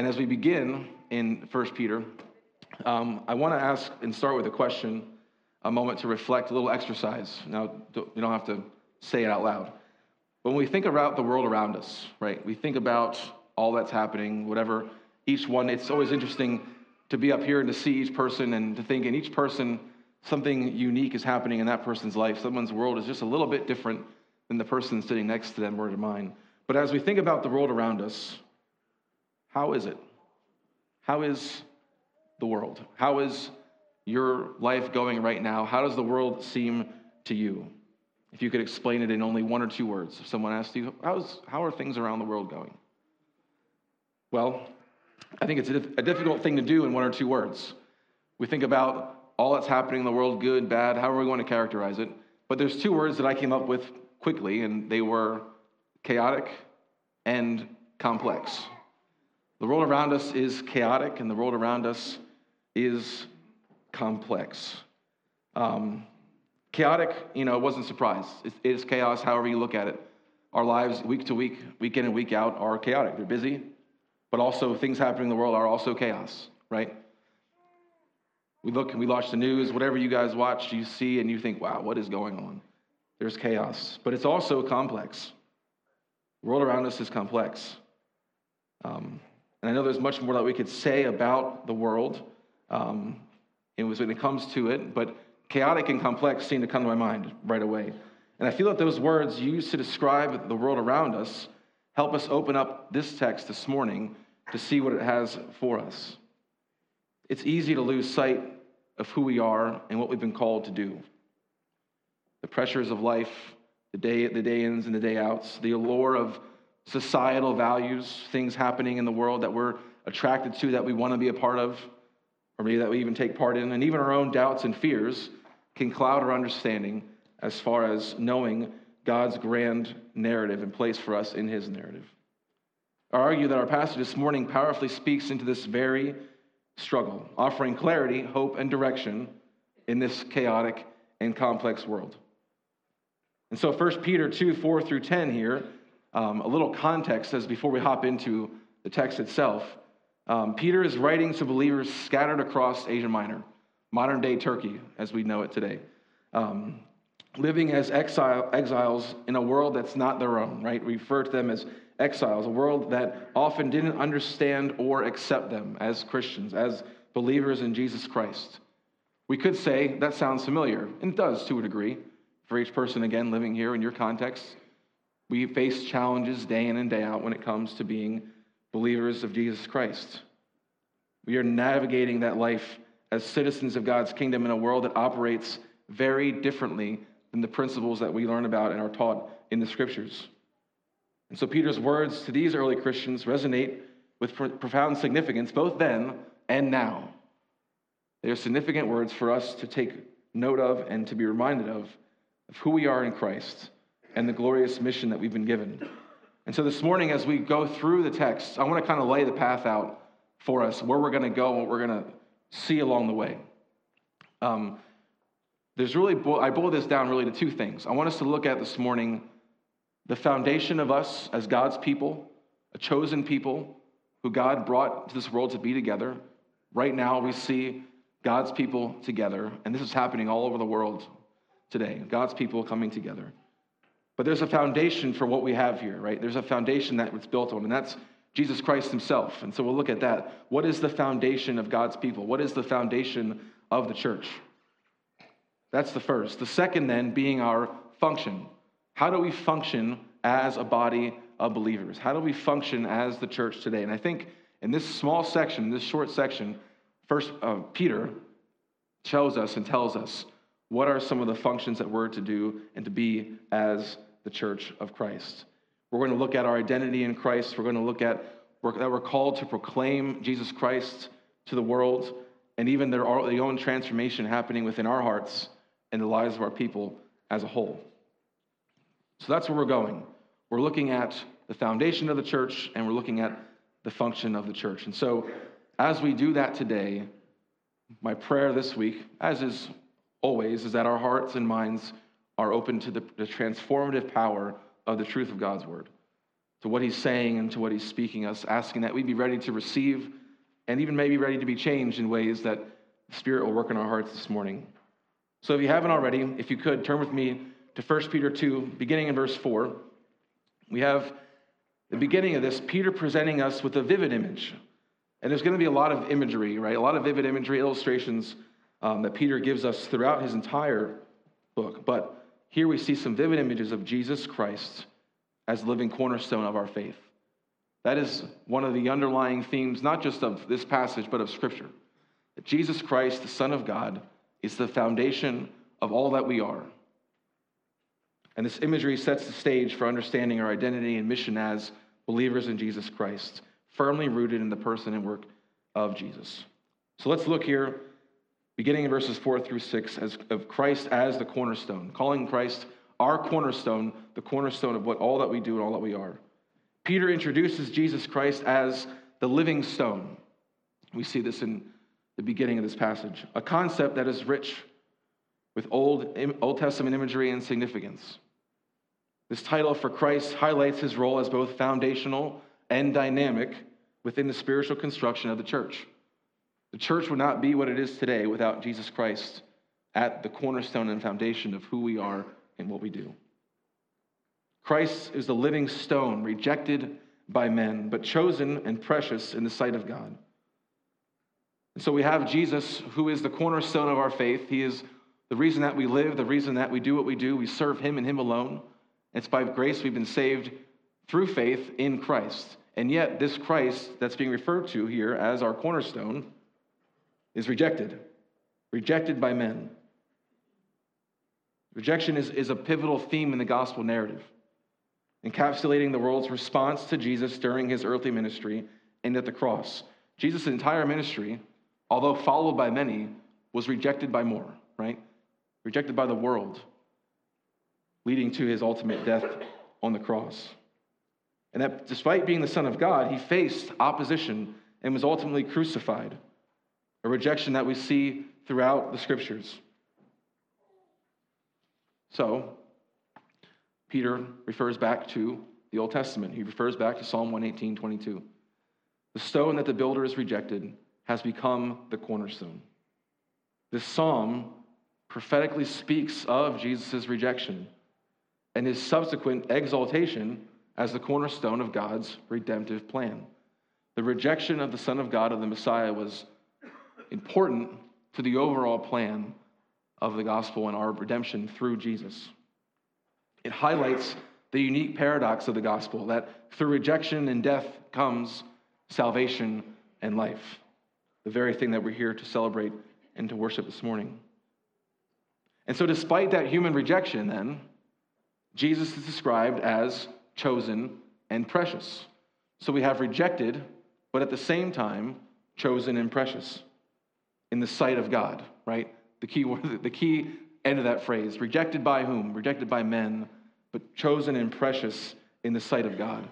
And as we begin in 1 Peter, um, I want to ask and start with a question, a moment to reflect, a little exercise. Now, you don't have to say it out loud. When we think about the world around us, right, we think about all that's happening, whatever each one, it's always interesting to be up here and to see each person and to think in each person something unique is happening in that person's life. Someone's world is just a little bit different than the person sitting next to them or to mine. But as we think about the world around us, how is it? How is the world? How is your life going right now? How does the world seem to you? If you could explain it in only one or two words, if someone asked you, How's, how are things around the world going? Well, I think it's a, a difficult thing to do in one or two words. We think about all that's happening in the world good, bad, how are we going to characterize it? But there's two words that I came up with quickly, and they were chaotic and complex. The world around us is chaotic, and the world around us is complex. Um, chaotic, you know, wasn't surprised. It is chaos, however you look at it. Our lives, week to week, week in and week out, are chaotic. They're busy, but also things happening in the world are also chaos, right? We look and we watch the news, whatever you guys watch, you see, and you think, wow, what is going on? There's chaos. But it's also complex. The world around us is complex. Um, and I know there's much more that we could say about the world um, when it comes to it, but chaotic and complex seem to come to my mind right away. And I feel that those words used to describe the world around us help us open up this text this morning to see what it has for us. It's easy to lose sight of who we are and what we've been called to do. The pressures of life, the day, the day ins and the day outs, the allure of societal values, things happening in the world that we're attracted to, that we want to be a part of, or maybe that we even take part in, and even our own doubts and fears can cloud our understanding as far as knowing God's grand narrative and place for us in His narrative. I argue that our passage this morning powerfully speaks into this very struggle, offering clarity, hope, and direction in this chaotic and complex world. And so, 1 Peter 2 4 through 10 here um, a little context as before we hop into the text itself. Um, Peter is writing to believers scattered across Asia Minor, modern day Turkey as we know it today, um, living as exile, exiles in a world that's not their own, right? We refer to them as exiles, a world that often didn't understand or accept them as Christians, as believers in Jesus Christ. We could say that sounds familiar, and it does to a degree for each person, again, living here in your context. We face challenges day in and day out when it comes to being believers of Jesus Christ. We are navigating that life as citizens of God's kingdom in a world that operates very differently than the principles that we learn about and are taught in the scriptures. And so Peter's words to these early Christians resonate with profound significance both then and now. They are significant words for us to take note of and to be reminded of, of who we are in Christ and the glorious mission that we've been given. And so this morning, as we go through the text, I want to kind of lay the path out for us, where we're going to go what we're going to see along the way. Um, there's really, I boil this down really to two things. I want us to look at this morning the foundation of us as God's people, a chosen people who God brought to this world to be together. Right now, we see God's people together, and this is happening all over the world today. God's people coming together. But there's a foundation for what we have here, right? There's a foundation that it's built on, and that's Jesus Christ himself. And so we'll look at that. What is the foundation of God's people? What is the foundation of the church? That's the first. The second, then, being our function. How do we function as a body of believers? How do we function as the church today? And I think in this small section, this short section, first uh, Peter shows us and tells us what are some of the functions that we're to do and to be as the church of Christ. We're going to look at our identity in Christ. We're going to look at that we're called to proclaim Jesus Christ to the world, and even their, own transformation happening within our hearts and the lives of our people as a whole. So that's where we're going. We're looking at the foundation of the church, and we're looking at the function of the church. And so, as we do that today, my prayer this week, as is always, is that our hearts and minds are open to the, the transformative power of the truth of God's word. to what he's saying and to what he's speaking us, asking that we be ready to receive and even maybe ready to be changed in ways that the Spirit will work in our hearts this morning. So if you haven't already, if you could, turn with me to 1 Peter 2, beginning in verse 4. We have the beginning of this, Peter presenting us with a vivid image. And there's going to be a lot of imagery, right? A lot of vivid imagery, illustrations um, that Peter gives us throughout his entire book. But here we see some vivid images of Jesus Christ as living cornerstone of our faith. That is one of the underlying themes, not just of this passage, but of Scripture. That Jesus Christ, the Son of God, is the foundation of all that we are. And this imagery sets the stage for understanding our identity and mission as believers in Jesus Christ, firmly rooted in the person and work of Jesus. So let's look here, beginning in verses 4 through 6, as, of Christ as the cornerstone, calling Christ our cornerstone, the cornerstone of what all that we do and all that we are. Peter introduces Jesus Christ as the living stone. We see this in the beginning of this passage, a concept that is rich with Old, Old Testament imagery and significance. This title for Christ highlights his role as both foundational and dynamic within the spiritual construction of the church. The church would not be what it is today without Jesus Christ at the cornerstone and foundation of who we are and what we do. Christ is the living stone, rejected by men, but chosen and precious in the sight of God. And so we have Jesus, who is the cornerstone of our faith. He is the reason that we live, the reason that we do what we do. We serve Him and Him alone. It's by grace we've been saved through faith in Christ. And yet, this Christ that's being referred to here as our cornerstone is rejected, rejected by men. Rejection is, is a pivotal theme in the gospel narrative, encapsulating the world's response to Jesus during his earthly ministry and at the cross. Jesus' entire ministry, although followed by many, was rejected by more, right? Rejected by the world, leading to his ultimate death on the cross. And that despite being the Son of God, he faced opposition and was ultimately crucified, a rejection that we see throughout the scriptures. So, Peter refers back to the Old Testament. He refers back to Psalm 118 22. The stone that the builders rejected has become the cornerstone. This psalm prophetically speaks of Jesus' rejection and his subsequent exaltation as the cornerstone of God's redemptive plan. The rejection of the Son of God of the Messiah was important to the overall plan of the gospel and our redemption through Jesus. It highlights the unique paradox of the gospel that through rejection and death comes salvation and life, the very thing that we're here to celebrate and to worship this morning. And so, despite that human rejection, then, Jesus is described as chosen and precious. So we have rejected, but at the same time, chosen and precious in the sight of God, right? The key word, the key end of that phrase rejected by whom? Rejected by men, but chosen and precious in the sight of God.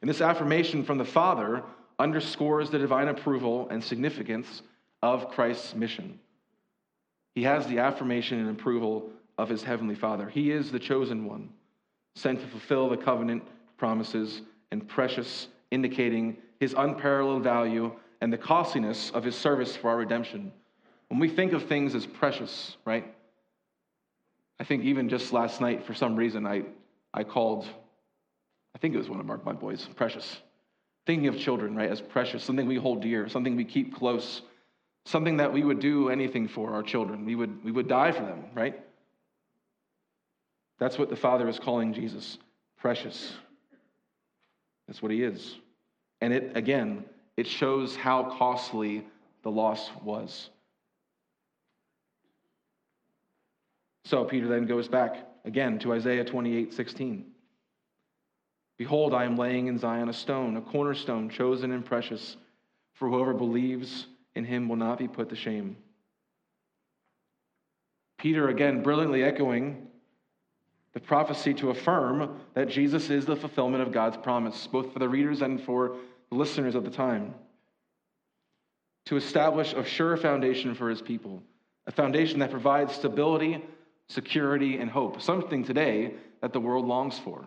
And this affirmation from the Father underscores the divine approval and significance of Christ's mission. He has the affirmation and approval of his heavenly Father. He is the chosen one, sent to fulfill the covenant promises and precious, indicating his unparalleled value and the costliness of his service for our redemption. When we think of things as precious, right? I think even just last night, for some reason, I, I called, I think it was one of my boys, precious. Thinking of children, right, as precious, something we hold dear, something we keep close, something that we would do anything for our children. We would, we would die for them, right? That's what the Father is calling Jesus precious. That's what he is. And it, again, it shows how costly the loss was. So Peter then goes back again to Isaiah 28 16. Behold, I am laying in Zion a stone, a cornerstone, chosen and precious, for whoever believes in him will not be put to shame. Peter, again, brilliantly echoing the prophecy to affirm that Jesus is the fulfillment of God's promise, both for the readers and for the listeners of the time. To establish a sure foundation for his people, a foundation that provides stability security, and hope, something today that the world longs for.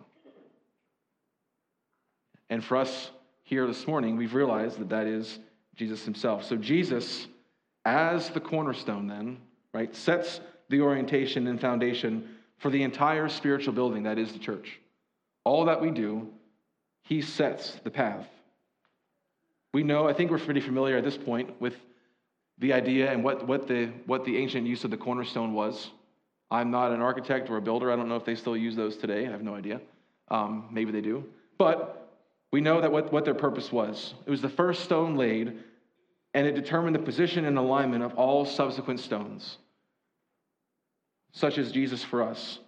And for us here this morning, we've realized that that is Jesus himself. So Jesus, as the cornerstone, then, right, sets the orientation and foundation for the entire spiritual building that is the church. All that we do, he sets the path. We know, I think we're pretty familiar at this point with the idea and what, what, the, what the ancient use of the cornerstone was. I'm not an architect or a builder. I don't know if they still use those today. I have no idea. Um, maybe they do. But we know that what, what their purpose was. It was the first stone laid, and it determined the position and alignment of all subsequent stones, such as Jesus for us.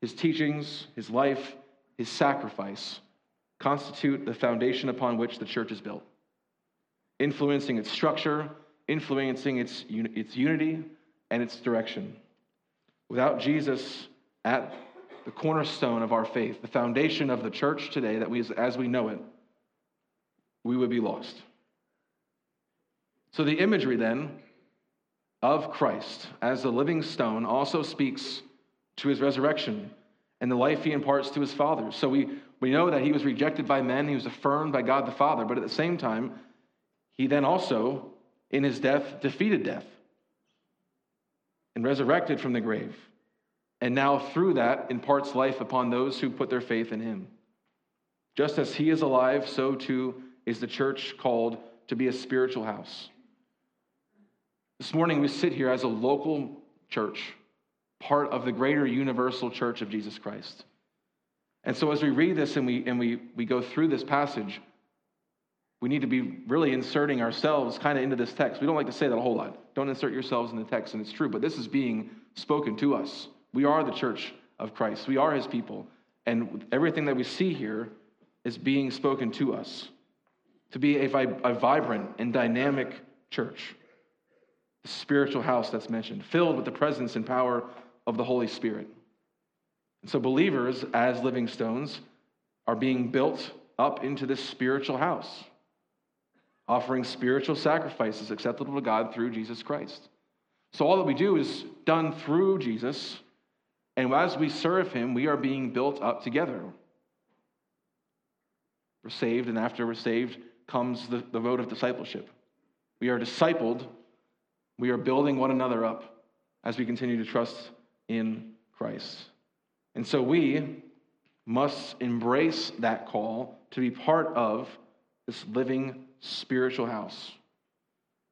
His teachings, his life, his sacrifice constitute the foundation upon which the church is built, influencing its structure, influencing its, its unity and its direction. Without Jesus at the cornerstone of our faith, the foundation of the church today, that we, as we know it, we would be lost. So the imagery then of Christ as the living stone also speaks to his resurrection and the life he imparts to his Father. So we, we know that he was rejected by men, he was affirmed by God the Father, but at the same time, he then also, in his death, defeated death and resurrected from the grave. And now, through that, imparts life upon those who put their faith in him. Just as he is alive, so too is the church called to be a spiritual house. This morning, we sit here as a local church, part of the greater universal church of Jesus Christ. And so, as we read this and we, and we, we go through this passage, we need to be really inserting ourselves kind of into this text. We don't like to say that a whole lot. Don't insert yourselves in the text, and it's true, but this is being spoken to us. We are the church of Christ, we are his people. And everything that we see here is being spoken to us to be a, a vibrant and dynamic church, the spiritual house that's mentioned, filled with the presence and power of the Holy Spirit. And so, believers, as living stones, are being built up into this spiritual house offering spiritual sacrifices acceptable to God through Jesus Christ. So all that we do is done through Jesus, and as we serve him, we are being built up together. We're saved, and after we're saved comes the, the road of discipleship. We are discipled, we are building one another up as we continue to trust in Christ. And so we must embrace that call to be part of this living spiritual house.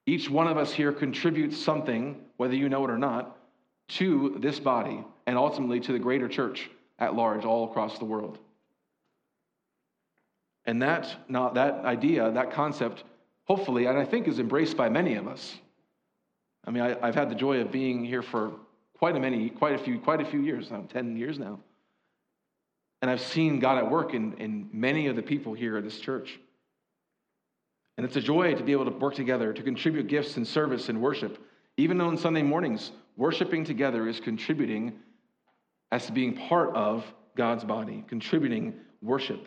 Each one of us here contributes something, whether you know it or not, to this body and ultimately to the greater church at large all across the world. And that, not, that idea, that concept, hopefully, and I think is embraced by many of us. I mean, I, have had the joy of being here for quite a many, quite a few, quite a few years now, 10 years now. And I've seen God at work in, in many of the people here at this church. And it's a joy to be able to work together, to contribute gifts and service and worship. Even on Sunday mornings, worshiping together is contributing as being part of God's body, contributing worship.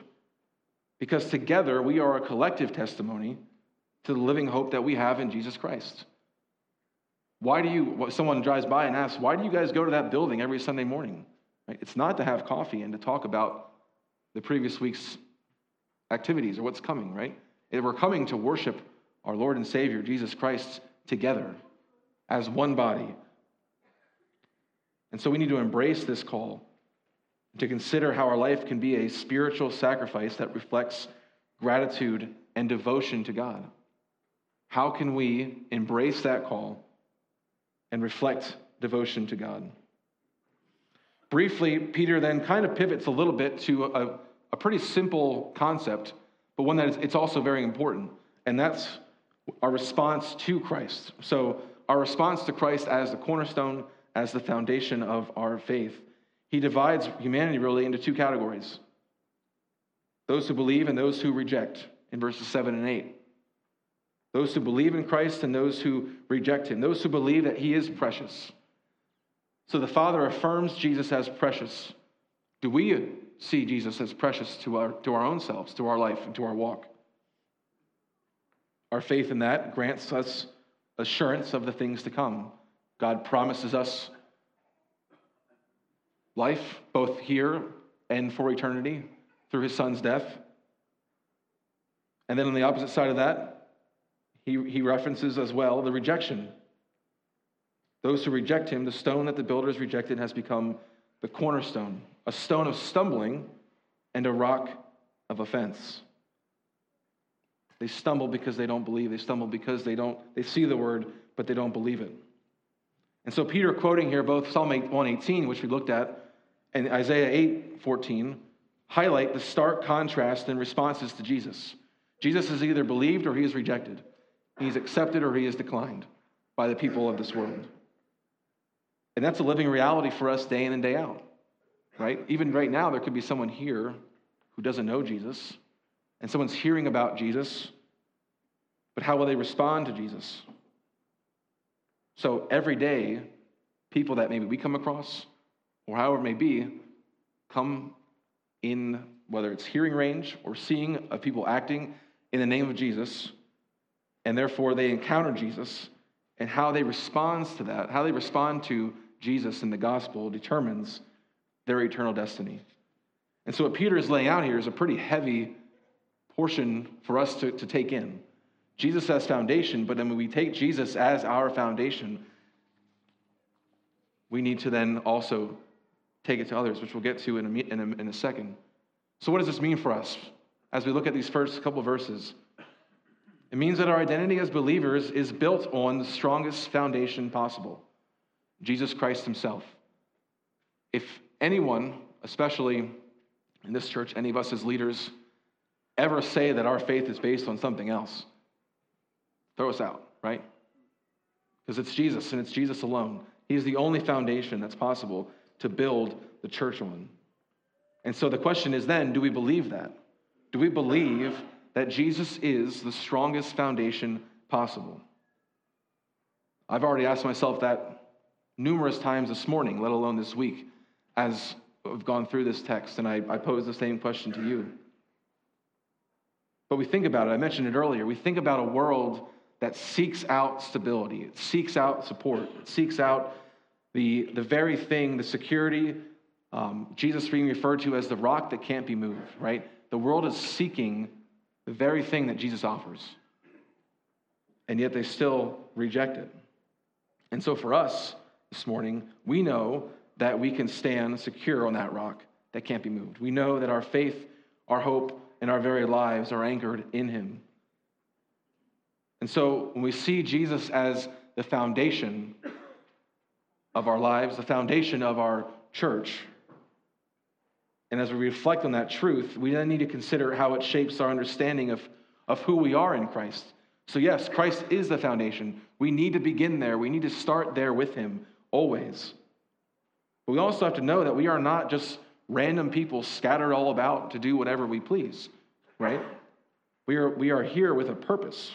Because together we are a collective testimony to the living hope that we have in Jesus Christ. Why do you, someone drives by and asks, why do you guys go to that building every Sunday morning? Right? It's not to have coffee and to talk about the previous week's activities or what's coming, right? We're coming to worship our Lord and Savior, Jesus Christ, together as one body. And so we need to embrace this call to consider how our life can be a spiritual sacrifice that reflects gratitude and devotion to God. How can we embrace that call and reflect devotion to God? Briefly, Peter then kind of pivots a little bit to a, a pretty simple concept but one that is, it's also very important, and that's our response to Christ. So, our response to Christ as the cornerstone, as the foundation of our faith. He divides humanity really into two categories those who believe and those who reject, in verses 7 and 8. Those who believe in Christ and those who reject him, those who believe that he is precious. So the Father affirms Jesus as precious. Do we see Jesus as precious to our, to our own selves, to our life, and to our walk. Our faith in that grants us assurance of the things to come. God promises us life, both here and for eternity, through his son's death. And then on the opposite side of that, he, he references as well the rejection. Those who reject him, the stone that the builders rejected has become the cornerstone, a stone of stumbling and a rock of offense. They stumble because they don't believe. They stumble because they don't they see the word but they don't believe it. And so Peter quoting here both Psalm 118 which we looked at and Isaiah 8:14 highlight the stark contrast in responses to Jesus. Jesus is either believed or he is rejected. He's accepted or he is declined by the people of this world. And that's a living reality for us day in and day out. Right? Even right now there could be someone here who doesn't know Jesus and someone's hearing about Jesus, but how will they respond to Jesus? So every day, people that maybe we come across, or however it may be, come in whether it's hearing range or seeing of people acting in the name of Jesus, and therefore they encounter Jesus, and how they respond to that, how they respond to Jesus in the gospel determines their eternal destiny. And so, what Peter is laying out here is a pretty heavy portion for us to, to take in. Jesus as foundation, but then when we take Jesus as our foundation, we need to then also take it to others, which we'll get to in a, in a, in a second. So, what does this mean for us as we look at these first couple verses? It means that our identity as believers is built on the strongest foundation possible Jesus Christ Himself. If anyone, especially in this church, any of us as leaders, ever say that our faith is based on something else, throw us out, right? Because it's Jesus and it's Jesus alone. He's the only foundation that's possible to build the church on. And so the question is then do we believe that? Do we believe that Jesus is the strongest foundation possible? I've already asked myself that numerous times this morning, let alone this week, as I've gone through this text, and I, I pose the same question to you. But we think about it, I mentioned it earlier, we think about a world that seeks out stability, it seeks out support, it seeks out the, the very thing, the security, um, Jesus being referred to as the rock that can't be moved, right? The world is seeking the very thing that Jesus offers, and yet they still reject it. And so for us this morning, we know that we can stand secure on that rock that can't be moved. We know that our faith, our hope, and our very lives are anchored in Him. And so when we see Jesus as the foundation of our lives, the foundation of our church, and as we reflect on that truth, we then need to consider how it shapes our understanding of, of who we are in Christ. So, yes, Christ is the foundation. We need to begin there. We need to start there with Him always. But we also have to know that we are not just random people scattered all about to do whatever we please, right? We are, we are here with a purpose.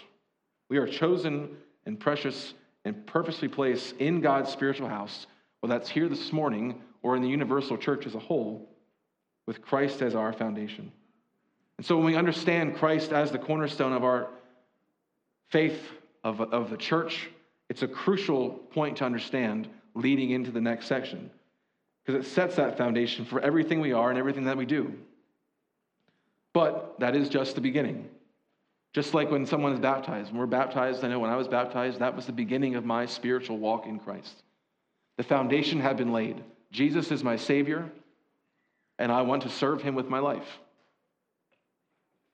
We are chosen and precious and purposely placed in God's spiritual house, whether that's here this morning or in the universal church as a whole, with Christ as our foundation. And so when we understand Christ as the cornerstone of our faith of, of the church, it's a crucial point to understand leading into the next section because it sets that foundation for everything we are and everything that we do. But that is just the beginning. Just like when someone is baptized. When we're baptized, I know when I was baptized, that was the beginning of my spiritual walk in Christ. The foundation had been laid. Jesus is my Savior, and I want to serve Him with my life.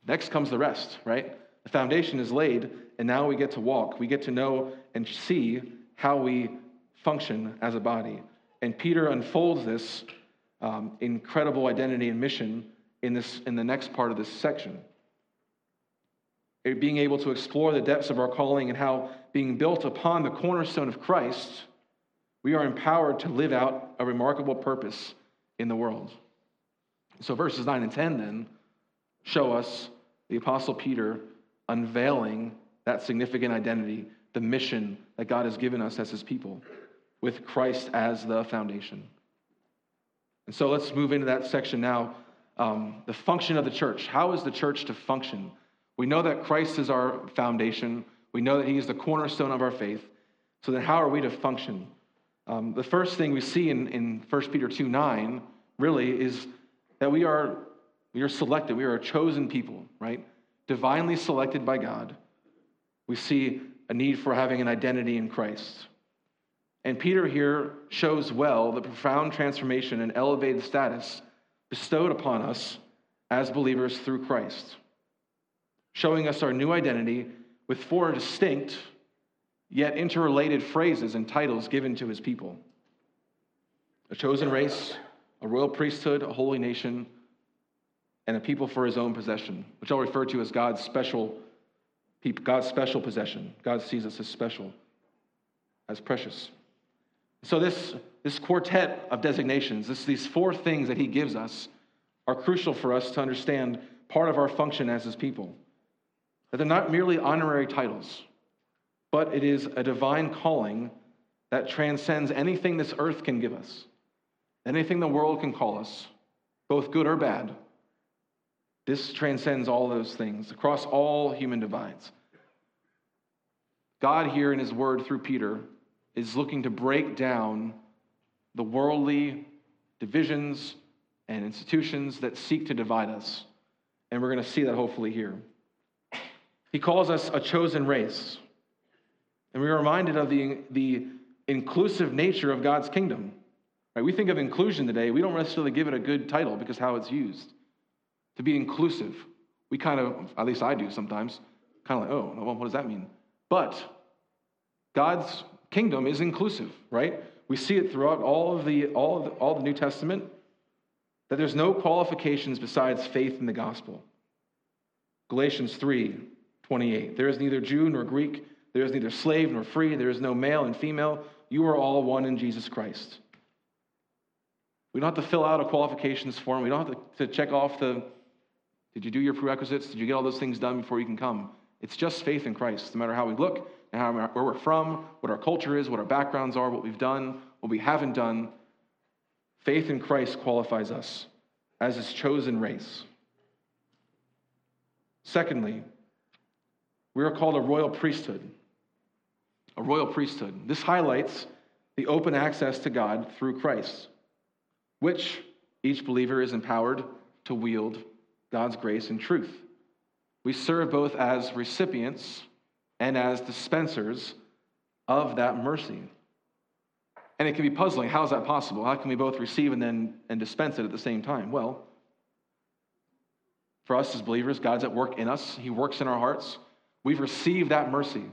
Next comes the rest, right? The foundation is laid, and now we get to walk. We get to know and see how we function as a body. And Peter unfolds this um, incredible identity and mission in, this, in the next part of this section. Being able to explore the depths of our calling and how, being built upon the cornerstone of Christ, we are empowered to live out a remarkable purpose in the world. So, verses 9 and 10 then show us the Apostle Peter unveiling that significant identity, the mission that God has given us as his people with Christ as the foundation. And so let's move into that section now. Um, the function of the church. How is the church to function? We know that Christ is our foundation. We know that He is the cornerstone of our faith. So then, how are we to function? Um, the first thing we see in, in 1 Peter 2 9 really is that we are, we are selected. We are a chosen people, right? divinely selected by God. We see a need for having an identity in Christ. And Peter here shows well the profound transformation and elevated status bestowed upon us as believers through Christ, showing us our new identity with four distinct yet interrelated phrases and titles given to his people a chosen race, a royal priesthood, a holy nation, and a people for his own possession, which I'll refer to as God's special God's special possession. God sees us as special, as precious. So this, this quartet of designations, this, these four things that he gives us, are crucial for us to understand part of our function as his people. That they're not merely honorary titles, but it is a divine calling that transcends anything this earth can give us, anything the world can call us, both good or bad. This transcends all those things across all human divides. God, here in his word through Peter, is looking to break down the worldly divisions and institutions that seek to divide us. And we're going to see that hopefully here. He calls us a chosen race. And we're reminded of the, the inclusive nature of God's kingdom. Right? We think of inclusion today, we don't necessarily give it a good title because how it's used. To be inclusive, we kind of, at least I do sometimes, kind of like, oh, well, what does that mean? But God's kingdom is inclusive, right? We see it throughout all of the all of the, all the New Testament that there's no qualifications besides faith in the gospel. Galatians 3, 28. There is neither Jew nor Greek, there is neither slave nor free, there is no male and female. You are all one in Jesus Christ. We don't have to fill out a qualifications form. We don't have to, to check off the did you do your prerequisites? Did you get all those things done before you can come? It's just faith in Christ, no matter how we look, and how, where we're from, what our culture is, what our backgrounds are, what we've done, what we haven't done. Faith in Christ qualifies us as his chosen race. Secondly, we are called a royal priesthood. A royal priesthood. This highlights the open access to God through Christ, which each believer is empowered to wield God's grace and truth. We serve both as recipients and as dispensers of that mercy. And it can be puzzling. How is that possible? How can we both receive and then and dispense it at the same time? Well, for us as believers, God's at work in us. He works in our hearts. We've received that mercy.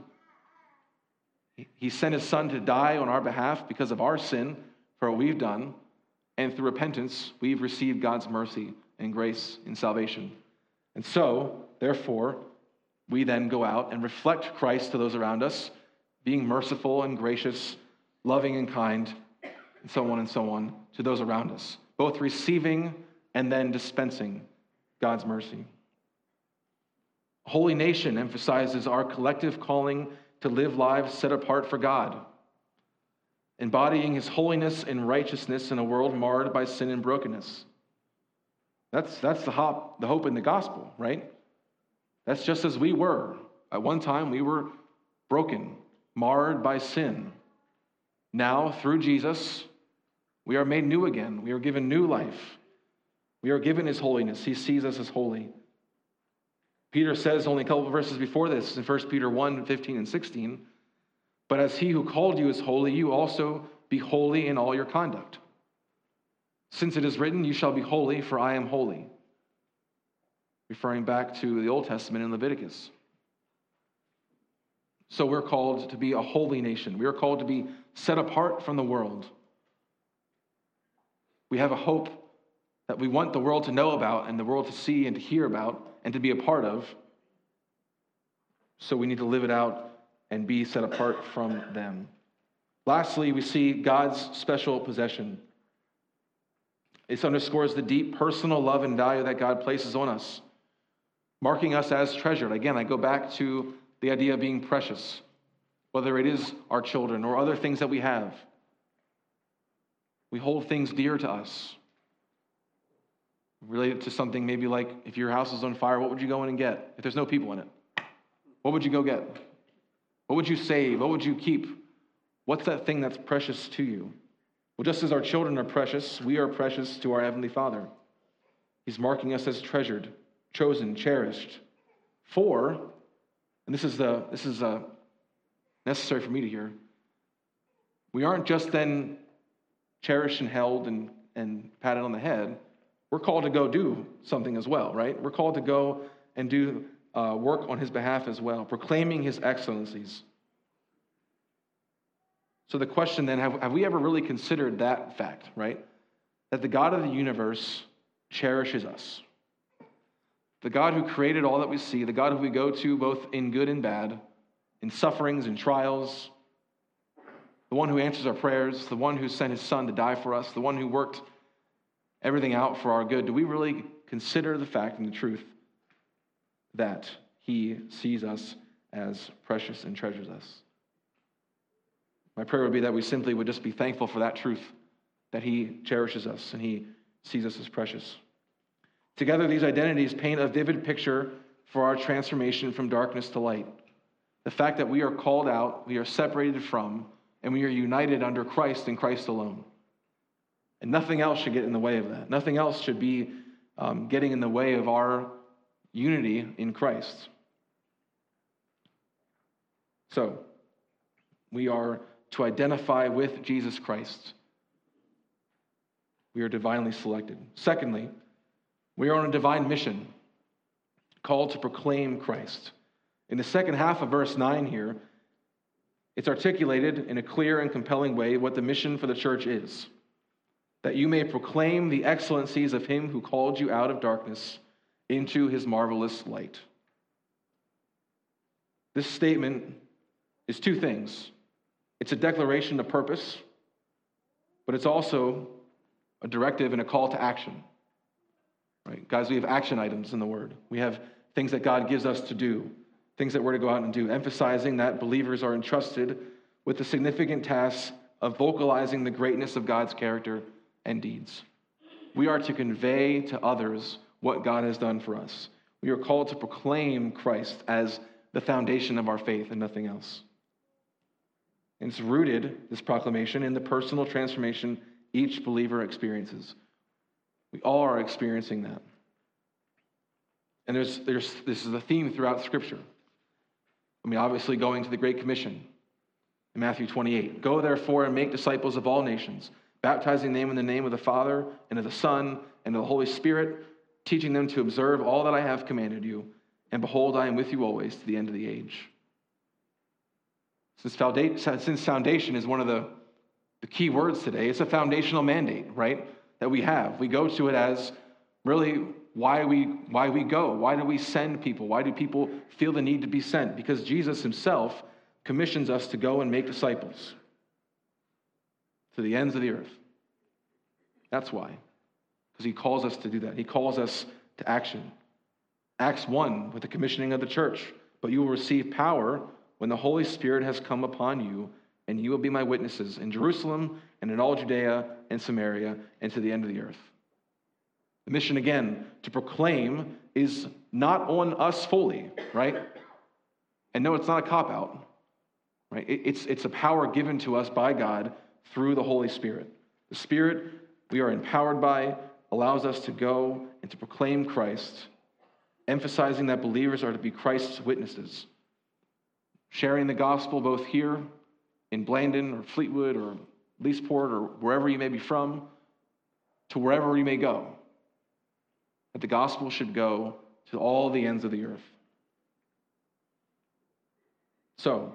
He sent his son to die on our behalf because of our sin for what we've done. And through repentance, we've received God's mercy and grace in salvation. And so, therefore, we then go out and reflect Christ to those around us, being merciful and gracious, loving and kind, and so on and so on to those around us, both receiving and then dispensing God's mercy. Holy Nation emphasizes our collective calling to live lives set apart for God, embodying his holiness and righteousness in a world marred by sin and brokenness. That's, that's the, hope, the hope in the gospel, right? That's just as we were. At one time, we were broken, marred by sin. Now, through Jesus, we are made new again. We are given new life. We are given his holiness. He sees us as holy. Peter says only a couple of verses before this in 1 Peter 1 15 and 16, but as he who called you is holy, you also be holy in all your conduct. Since it is written, You shall be holy, for I am holy referring back to the Old Testament in Leviticus. So we're called to be a holy nation. We are called to be set apart from the world. We have a hope that we want the world to know about and the world to see and to hear about and to be a part of. So we need to live it out and be set apart from them. Lastly, we see God's special possession. This underscores the deep personal love and value that God places on us marking us as treasured. Again, I go back to the idea of being precious, whether it is our children or other things that we have. We hold things dear to us. Related to something maybe like if your house is on fire, what would you go in and get if there's no people in it? What would you go get? What would you save? What would you keep? What's that thing that's precious to you? Well, just as our children are precious, we are precious to our Heavenly Father. He's marking us as treasured chosen, cherished For, and this is, the, this is uh, necessary for me to hear, we aren't just then cherished and held and, and patted on the head. We're called to go do something as well, right? We're called to go and do uh, work on his behalf as well, proclaiming his excellencies. So the question then have, have we ever really considered that fact, right? That the God of the universe cherishes us. The God who created all that we see, the God who we go to both in good and bad, in sufferings and trials, the one who answers our prayers, the one who sent his son to die for us, the one who worked everything out for our good. Do we really consider the fact and the truth that he sees us as precious and treasures us? My prayer would be that we simply would just be thankful for that truth that he cherishes us and he sees us as precious. Together, these identities paint a vivid picture for our transformation from darkness to light. The fact that we are called out, we are separated from, and we are united under Christ and Christ alone. And nothing else should get in the way of that. Nothing else should be um, getting in the way of our unity in Christ. So, we are to identify with Jesus Christ. We are divinely selected. Secondly, we are on a divine mission, called to proclaim Christ. In the second half of verse 9 here, it's articulated in a clear and compelling way what the mission for the church is that you may proclaim the excellencies of him who called you out of darkness into his marvelous light. This statement is two things it's a declaration of purpose, but it's also a directive and a call to action. Right? Guys, we have action items in the Word. We have things that God gives us to do, things that we're to go out and do, emphasizing that believers are entrusted with the significant task of vocalizing the greatness of God's character and deeds. We are to convey to others what God has done for us. We are called to proclaim Christ as the foundation of our faith and nothing else. And it's rooted, this proclamation, in the personal transformation each believer experiences. We all are experiencing that. And there's, there's, this is a theme throughout Scripture. I mean, obviously, going to the Great Commission in Matthew 28. Go, therefore, and make disciples of all nations, baptizing them in the name of the Father, and of the Son, and of the Holy Spirit, teaching them to observe all that I have commanded you. And behold, I am with you always to the end of the age. Since foundation is one of the, the key words today, it's a foundational mandate, right? That we have. We go to it as really why we why we go. Why do we send people? Why do people feel the need to be sent? Because Jesus himself commissions us to go and make disciples to the ends of the earth. That's why. Because he calls us to do that. He calls us to action. Acts 1 with the commissioning of the church. But you will receive power when the Holy Spirit has come upon you, and you will be my witnesses in Jerusalem and in all Judea and Samaria and to the end of the earth. The mission, again, to proclaim is not on us fully, right? And no, it's not a cop out, right? It's, it's a power given to us by God through the Holy Spirit. The Spirit we are empowered by allows us to go and to proclaim Christ, emphasizing that believers are to be Christ's witnesses sharing the gospel both here in Blandon or Fleetwood or Leesport or wherever you may be from to wherever you may go. That the gospel should go to all the ends of the earth. So,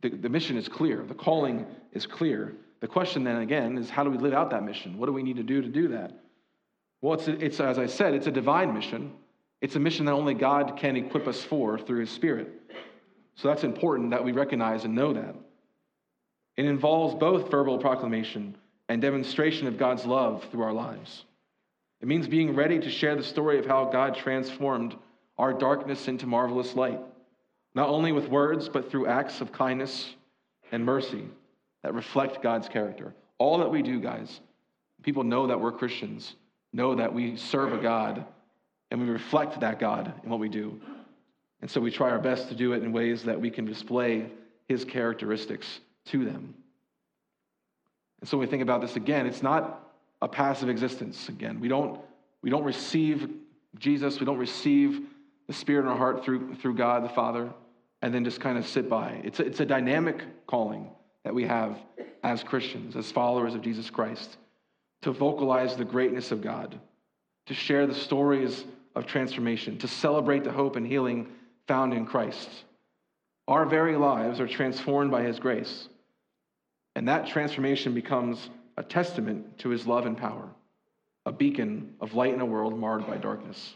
the, the mission is clear, the calling is clear. The question then again is how do we live out that mission? What do we need to do to do that? Well, it's, it's as I said, it's a divine mission. It's a mission that only God can equip us for through His Spirit. So that's important that we recognize and know that. It involves both verbal proclamation and demonstration of God's love through our lives. It means being ready to share the story of how God transformed our darkness into marvelous light, not only with words, but through acts of kindness and mercy that reflect God's character. All that we do, guys, people know that we're Christians, know that we serve a God, and we reflect that God in what we do. And so we try our best to do it in ways that we can display his characteristics to them. And so when we think about this again, it's not a passive existence again. We don't, we don't receive Jesus, we don't receive the Spirit in our heart through, through God the Father, and then just kind of sit by. It's a, it's a dynamic calling that we have as Christians, as followers of Jesus Christ, to vocalize the greatness of God, to share the stories of transformation, to celebrate the hope and healing found in Christ. Our very lives are transformed by His grace, and that transformation becomes a testament to His love and power, a beacon of light in a world marred by darkness.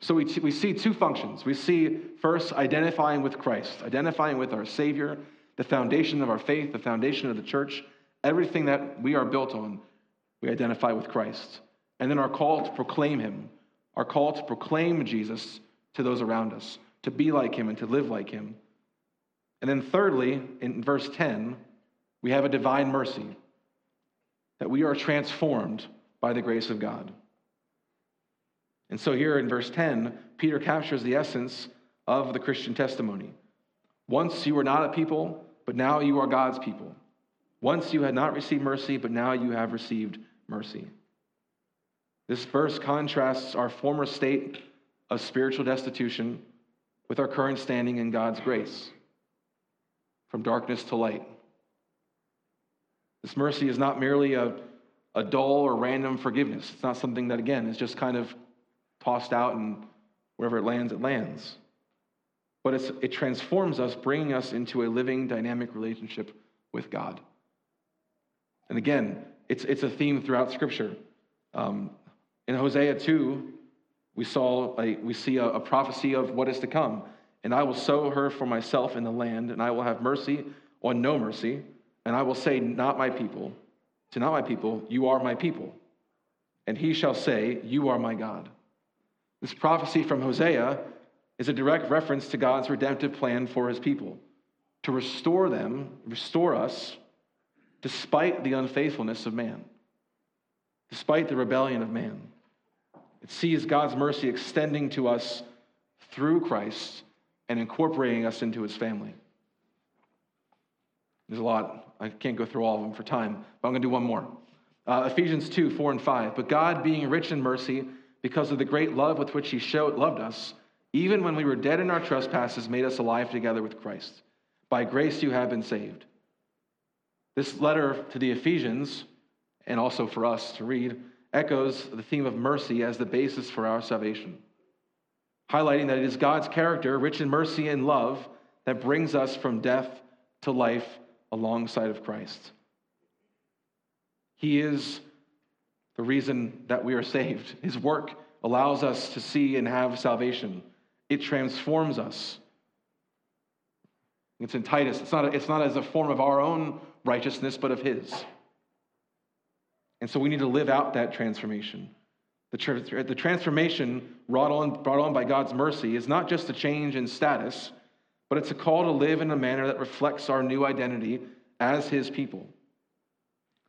So we, we see two functions. We see first identifying with Christ, identifying with our Savior, the foundation of our faith, the foundation of the church, everything that we are built on, we identify with Christ. And then our call to proclaim Him, our call to proclaim Jesus to those around us, to be like Him and to live like Him. And then thirdly, in verse 10, we have a divine mercy that we are transformed by the grace of God. And so, here in verse 10, Peter captures the essence of the Christian testimony. Once you were not a people, but now you are God's people. Once you had not received mercy, but now you have received mercy. This verse contrasts our former state of spiritual destitution with our current standing in God's grace, from darkness to light. This mercy is not merely a, a dull or random forgiveness. It's not something that, again, is just kind of tossed out and wherever it lands, it lands. But it transforms us, bringing us into a living, dynamic relationship with God. And again, it's, it's a theme throughout Scripture. Um, in Hosea 2, we, saw a, we see a, a prophecy of what is to come. And I will sow her for myself in the land, and I will have mercy on no mercy. And I will say, Not my people, to not my people, you are my people. And he shall say, You are my God. This prophecy from Hosea is a direct reference to God's redemptive plan for his people to restore them, restore us, despite the unfaithfulness of man, despite the rebellion of man. It sees God's mercy extending to us through Christ and incorporating us into his family. There's a lot. I can't go through all of them for time, but I'm going to do one more. Uh, Ephesians 2 4 and 5. But God, being rich in mercy, because of the great love with which he showed, loved us, even when we were dead in our trespasses, made us alive together with Christ. By grace you have been saved. This letter to the Ephesians, and also for us to read, echoes the theme of mercy as the basis for our salvation, highlighting that it is God's character, rich in mercy and love, that brings us from death to life alongside of Christ. He is the reason that we are saved. His work allows us to see and have salvation, it transforms us. It's in Titus. It's not, it's not as a form of our own righteousness, but of His. And so we need to live out that transformation. The, the transformation brought on, brought on by God's mercy is not just a change in status, but it's a call to live in a manner that reflects our new identity as His people.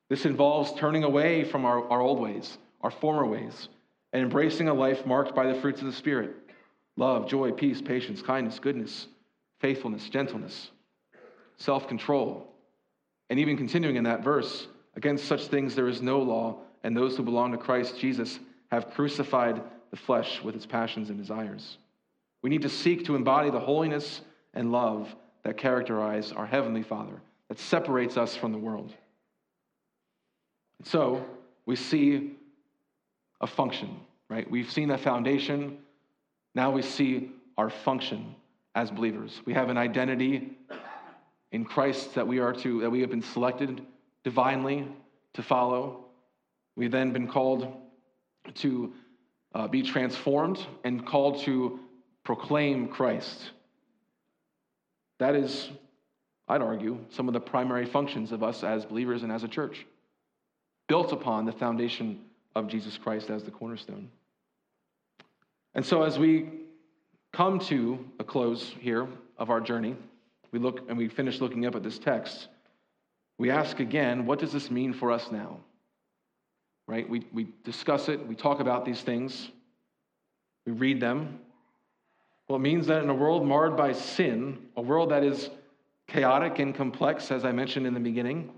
This involves turning away from our, our old ways, our former ways, and embracing a life marked by the fruits of the Spirit love, joy, peace, patience, kindness, goodness, faithfulness, gentleness, self control. And even continuing in that verse, against such things there is no law, and those who belong to Christ Jesus have crucified the flesh with its passions and desires. We need to seek to embody the holiness and love that characterize our Heavenly Father, that separates us from the world. So we see a function, right? We've seen a foundation. Now we see our function as believers. We have an identity in Christ that we are to, that we have been selected divinely to follow. We've then been called to uh, be transformed and called to proclaim Christ. That is, I'd argue, some of the primary functions of us as believers and as a church built upon the foundation of Jesus Christ as the cornerstone. And so, as we come to a close here of our journey, we look and we finish looking up at this text. We ask again, what does this mean for us now? Right? We, we discuss it, we talk about these things, we read them. Well, it means that in a world marred by sin, a world that is chaotic and complex, as I mentioned in the beginning,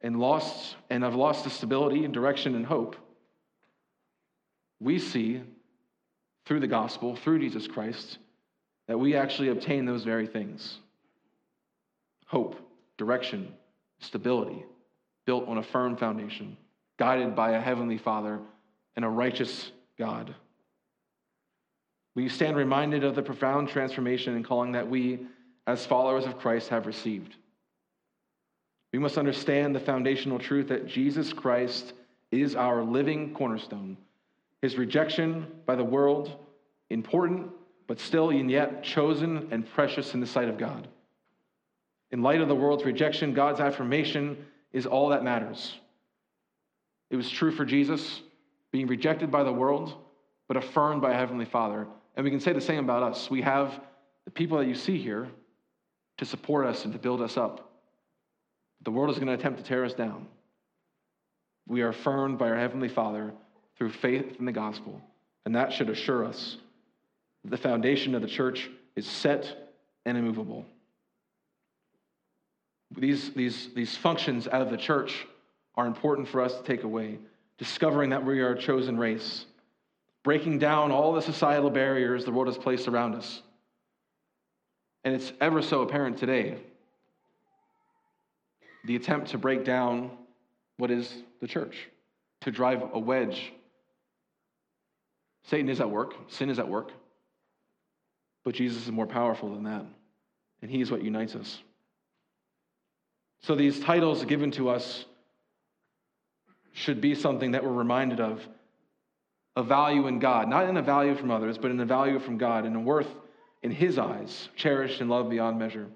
and lost and have lost the stability and direction and hope, we see through the gospel, through Jesus Christ, that we actually obtain those very things hope, direction, stability, built on a firm foundation, guided by a heavenly Father and a righteous God. We stand reminded of the profound transformation and calling that we, as followers of Christ, have received. We must understand the foundational truth that Jesus Christ is our living cornerstone. His rejection by the world, important, but still and yet chosen and precious in the sight of God. In light of the world's rejection, God's affirmation is all that matters. It was true for Jesus, being rejected by the world, but affirmed by Heavenly Father. And we can say the same about us. We have the people that you see here to support us and to build us up. The world is going to attempt to tear us down. We are affirmed by our Heavenly Father through faith in the gospel, and that should assure us that the foundation of the church is set and immovable. These, these, these functions out of the church are important for us to take away. Discovering that we are a chosen race, breaking down all the societal barriers the world has placed around us. And it's ever so apparent today the attempt to break down what is the church, to drive a wedge. Satan is at work, sin is at work, but Jesus is more powerful than that, and he is what unites us. So these titles given to us should be something that we're reminded of a value in God, not in a value from others, but in a value from God and a worth in His eyes, cherished and loved beyond measure.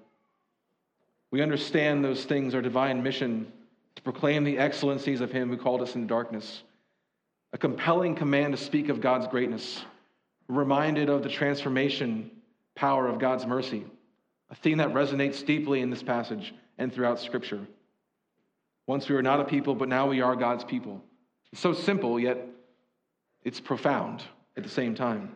We understand those things, our divine mission to proclaim the excellencies of Him who called us into darkness, a compelling command to speak of God's greatness, reminded of the transformation power of God's mercy, a theme that resonates deeply in this passage and throughout Scripture. Once we were not a people, but now we are God's people. It's so simple, yet it's profound at the same time.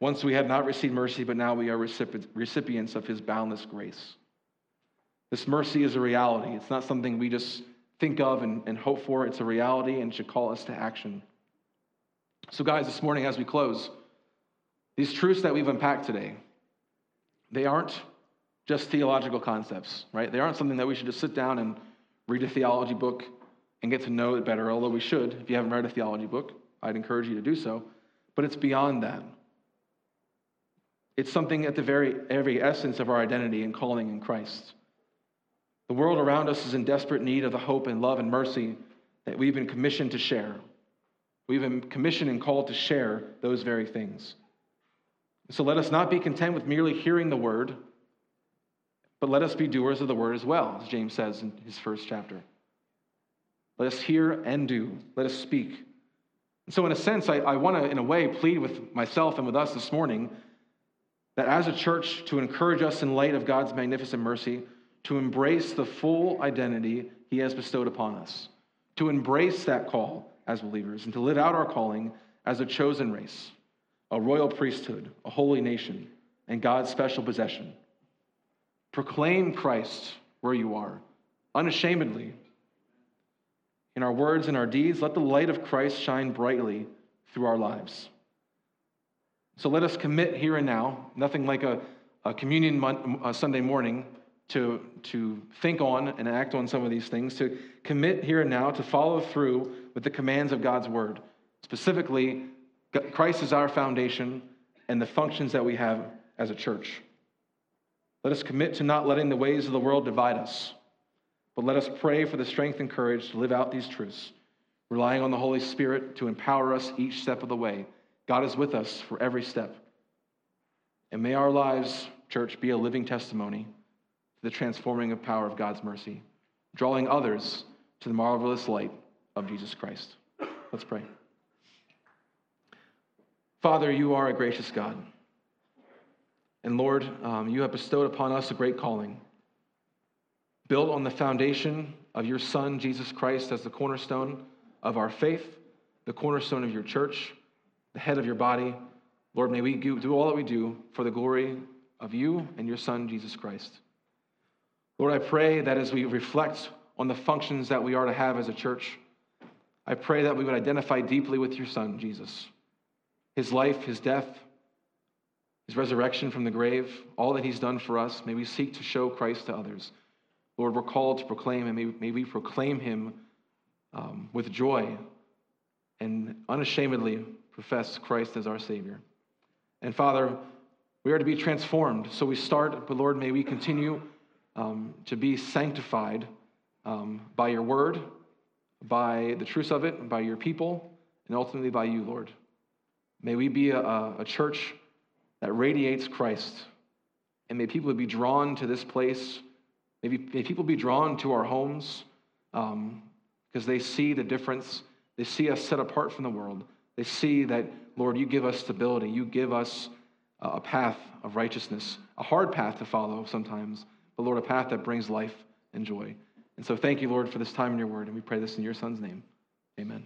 Once we had not received mercy, but now we are recipients of his boundless grace. This mercy is a reality. It's not something we just think of and, and hope for. It's a reality and should call us to action. So, guys, this morning as we close, these truths that we've unpacked today, they aren't just theological concepts, right? They aren't something that we should just sit down and read a theology book and get to know it better, although we should. If you haven't read a theology book, I'd encourage you to do so. But it's beyond that. It's something at the very every essence of our identity and calling in Christ. The world around us is in desperate need of the hope and love and mercy that we've been commissioned to share. We've been commissioned and called to share those very things. So let us not be content with merely hearing the word but let us be doers of the word as well, as James says in his first chapter. Let us hear and do. Let us speak. And so, in a sense, I, I want to, in a way, plead with myself and with us this morning that as a church, to encourage us in light of God's magnificent mercy, to embrace the full identity he has bestowed upon us, to embrace that call as believers, and to live out our calling as a chosen race, a royal priesthood, a holy nation, and God's special possession Proclaim Christ where you are, unashamedly. In our words and our deeds, let the light of Christ shine brightly through our lives. So let us commit here and now, nothing like a, a communion a Sunday morning to, to think on and act on some of these things, to commit here and now to follow through with the commands of God's word. Specifically, Christ is our foundation and the functions that we have as a church. Let us commit to not letting the ways of the world divide us, but let us pray for the strength and courage to live out these truths, relying on the Holy Spirit to empower us each step of the way. God is with us for every step. And may our lives, church, be a living testimony to the transforming of power of God's mercy, drawing others to the marvelous light of Jesus Christ. Let's pray. Father, you are a gracious God. And Lord, um, you have bestowed upon us a great calling, built on the foundation of your Son, Jesus Christ, as the cornerstone of our faith, the cornerstone of your church, the head of your body. Lord, may we do all that we do for the glory of you and your Son, Jesus Christ. Lord, I pray that as we reflect on the functions that we are to have as a church, I pray that we would identify deeply with your Son, Jesus. his life, his death, his resurrection from the grave, all that he's done for us, may we seek to show Christ to others. Lord, we're called to proclaim him. May, may we proclaim him um, with joy and unashamedly profess Christ as our Savior. And Father, we are to be transformed. So we start, but Lord, may we continue um, to be sanctified um, by your word, by the truth of it, by your people, and ultimately by you, Lord. May we be a, a church that radiates Christ. And may people be drawn to this place. Maybe, may people be drawn to our homes because um, they see the difference. They see us set apart from the world. They see that, Lord, you give us stability. You give us a path of righteousness, a hard path to follow sometimes, but Lord, a path that brings life and joy. And so thank you, Lord, for this time in your word. And we pray this in your son's name. Amen.